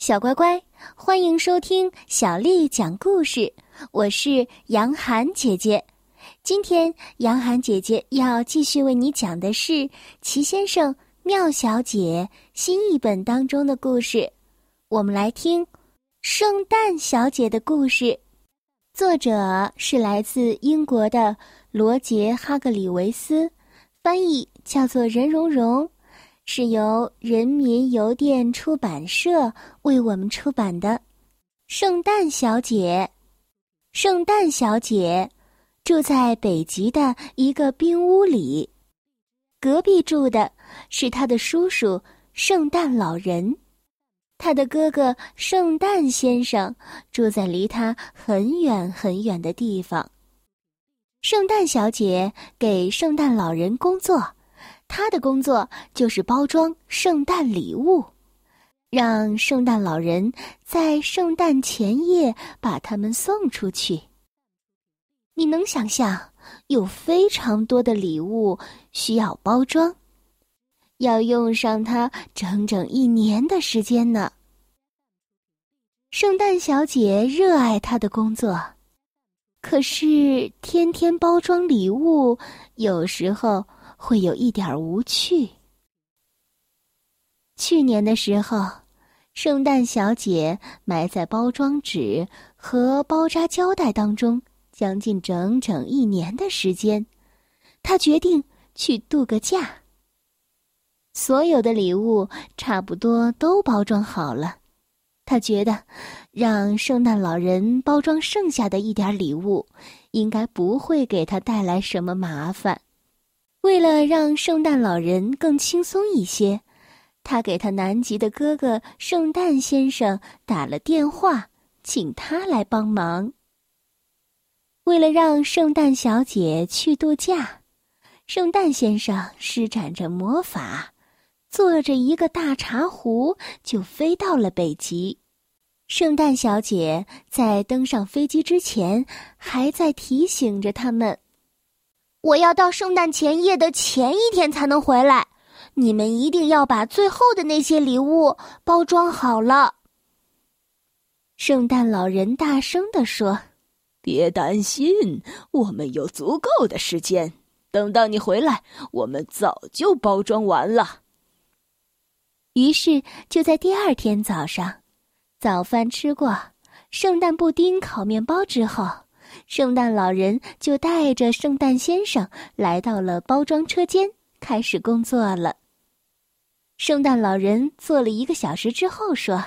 小乖乖，欢迎收听小丽讲故事。我是杨涵姐姐，今天杨涵姐姐要继续为你讲的是《齐先生妙小姐》新译本当中的故事。我们来听《圣诞小姐》的故事，作者是来自英国的罗杰·哈格里维斯，翻译叫做任蓉蓉。是由人民邮电出版社为我们出版的《圣诞小姐》。圣诞小姐住在北极的一个冰屋里，隔壁住的是她的叔叔圣诞老人，他的哥哥圣诞先生住在离他很远很远的地方。圣诞小姐给圣诞老人工作。他的工作就是包装圣诞礼物，让圣诞老人在圣诞前夜把它们送出去。你能想象，有非常多的礼物需要包装，要用上它整整一年的时间呢。圣诞小姐热爱她的工作，可是天天包装礼物，有时候。会有一点无趣。去年的时候，圣诞小姐埋在包装纸和包扎胶带当中将近整整一年的时间，她决定去度个假。所有的礼物差不多都包装好了，她觉得让圣诞老人包装剩下的一点礼物，应该不会给他带来什么麻烦。为了让圣诞老人更轻松一些，他给他南极的哥哥圣诞先生打了电话，请他来帮忙。为了让圣诞小姐去度假，圣诞先生施展着魔法，坐着一个大茶壶就飞到了北极。圣诞小姐在登上飞机之前，还在提醒着他们。我要到圣诞前夜的前一天才能回来，你们一定要把最后的那些礼物包装好了。圣诞老人大声地说：“别担心，我们有足够的时间。等到你回来，我们早就包装完了。”于是就在第二天早上，早饭吃过，圣诞布丁、烤面包之后。圣诞老人就带着圣诞先生来到了包装车间，开始工作了。圣诞老人做了一个小时之后说：“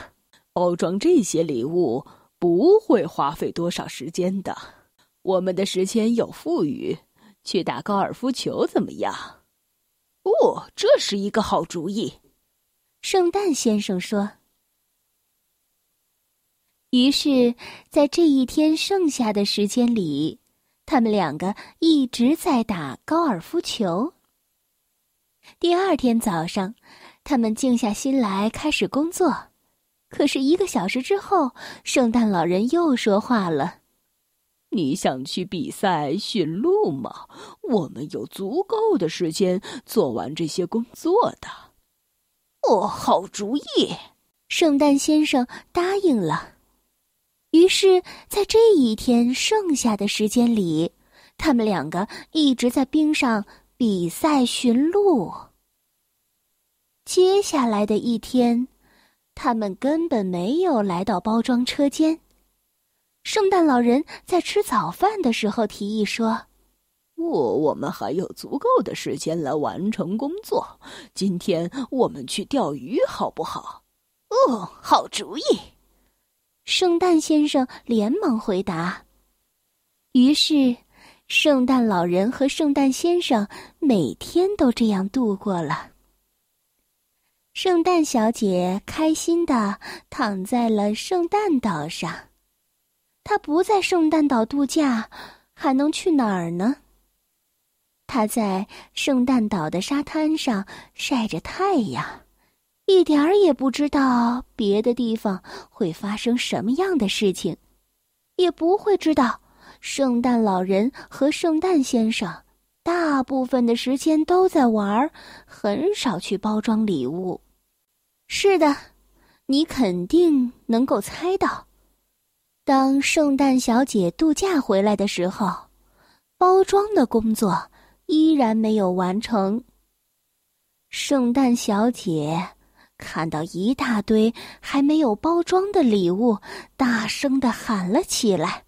包装这些礼物不会花费多少时间的，我们的时间有富裕，去打高尔夫球怎么样？”“哦，这是一个好主意。”圣诞先生说。于是，在这一天剩下的时间里，他们两个一直在打高尔夫球。第二天早上，他们静下心来开始工作。可是，一个小时之后，圣诞老人又说话了：“你想去比赛驯鹿吗？我们有足够的时间做完这些工作的。”哦，好主意！圣诞先生答应了。于是，在这一天剩下的时间里，他们两个一直在冰上比赛驯鹿。接下来的一天，他们根本没有来到包装车间。圣诞老人在吃早饭的时候提议说：“哦，我们还有足够的时间来完成工作。今天我们去钓鱼，好不好？”“哦，好主意。”圣诞先生连忙回答。于是，圣诞老人和圣诞先生每天都这样度过了。圣诞小姐开心的躺在了圣诞岛上。她不在圣诞岛度假，还能去哪儿呢？她在圣诞岛的沙滩上晒着太阳。一点儿也不知道别的地方会发生什么样的事情，也不会知道圣诞老人和圣诞先生大部分的时间都在玩，很少去包装礼物。是的，你肯定能够猜到，当圣诞小姐度假回来的时候，包装的工作依然没有完成。圣诞小姐看到一大堆还没有包装的礼物，大声的喊了起来：“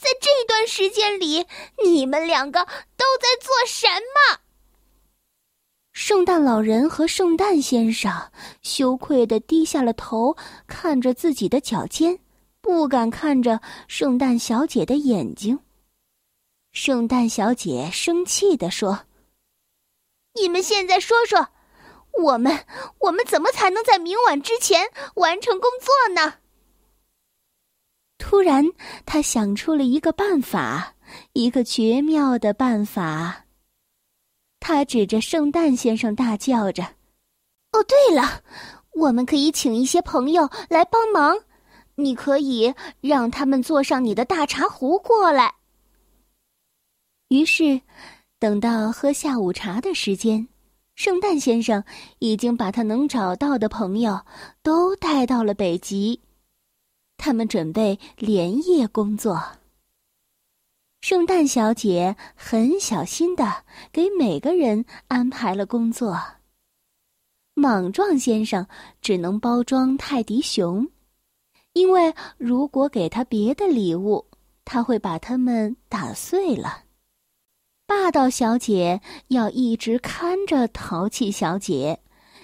在这段时间里，你们两个都在做什么？”圣诞老人和圣诞先生羞愧的低下了头，看着自己的脚尖，不敢看着圣诞小姐的眼睛。圣诞小姐生气的说：“你们现在说说，我们我们怎么才能在明晚之前完成工作呢？”突然，他想出了一个办法，一个绝妙的办法。他指着圣诞先生大叫着：“哦，对了，我们可以请一些朋友来帮忙。你可以让他们坐上你的大茶壶过来。”于是，等到喝下午茶的时间，圣诞先生已经把他能找到的朋友都带到了北极，他们准备连夜工作。圣诞小姐很小心的给每个人安排了工作。莽撞先生只能包装泰迪熊，因为如果给他别的礼物，他会把它们打碎了。霸道小姐要一直看着淘气小姐，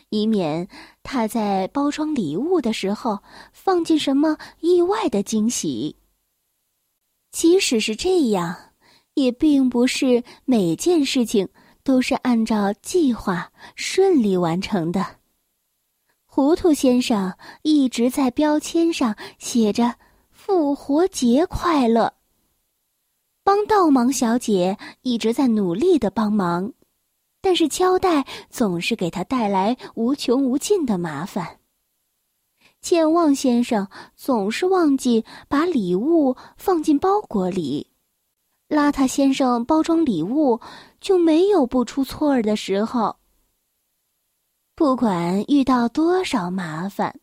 以免她在包装礼物的时候放进什么意外的惊喜。即使是这样，也并不是每件事情都是按照计划顺利完成的。糊涂先生一直在标签上写着“复活节快乐”。帮倒忙小姐一直在努力的帮忙，但是胶带总是给她带来无穷无尽的麻烦。健忘先生总是忘记把礼物放进包裹里，邋遢先生包装礼物就没有不出错儿的时候。不管遇到多少麻烦，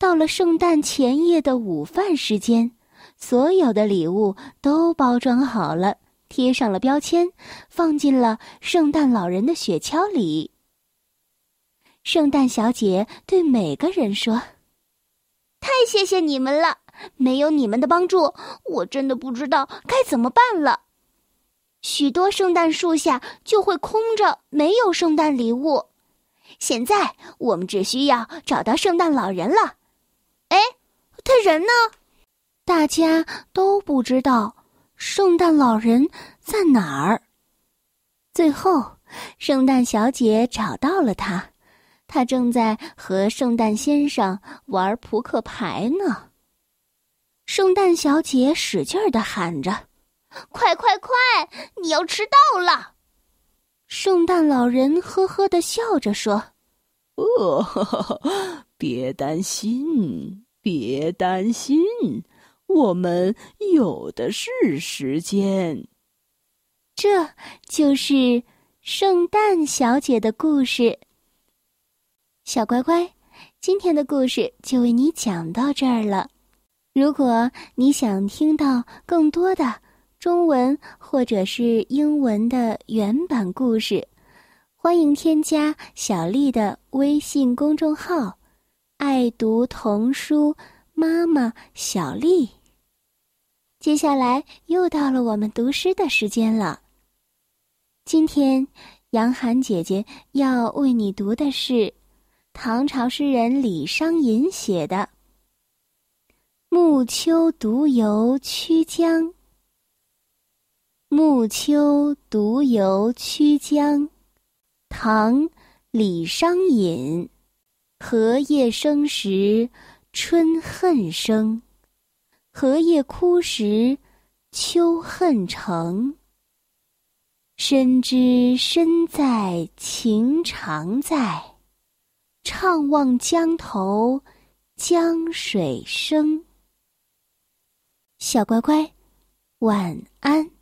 到了圣诞前夜的午饭时间，所有的礼物都包装好了，贴上了标签，放进了圣诞老人的雪橇里。圣诞小姐对每个人说。太谢谢你们了！没有你们的帮助，我真的不知道该怎么办了。许多圣诞树下就会空着，没有圣诞礼物。现在我们只需要找到圣诞老人了。哎，他人呢？大家都不知道圣诞老人在哪儿。最后，圣诞小姐找到了他。他正在和圣诞先生玩扑克牌呢。圣诞小姐使劲儿的喊着：“快快快！你要迟到了！”圣诞老人呵呵的笑着说：“哦，别担心，别担心，我们有的是时间。”这就是圣诞小姐的故事。小乖乖，今天的故事就为你讲到这儿了。如果你想听到更多的中文或者是英文的原版故事，欢迎添加小丽的微信公众号“爱读童书妈妈小丽”。接下来又到了我们读诗的时间了。今天，杨涵姐姐要为你读的是。唐朝诗人李商隐写的《暮秋独游曲江》。暮秋独游曲江，唐·李商隐。荷叶生时春恨生，荷叶枯时秋恨成。深知身在情长在。怅望江头，江水声。小乖乖，晚安。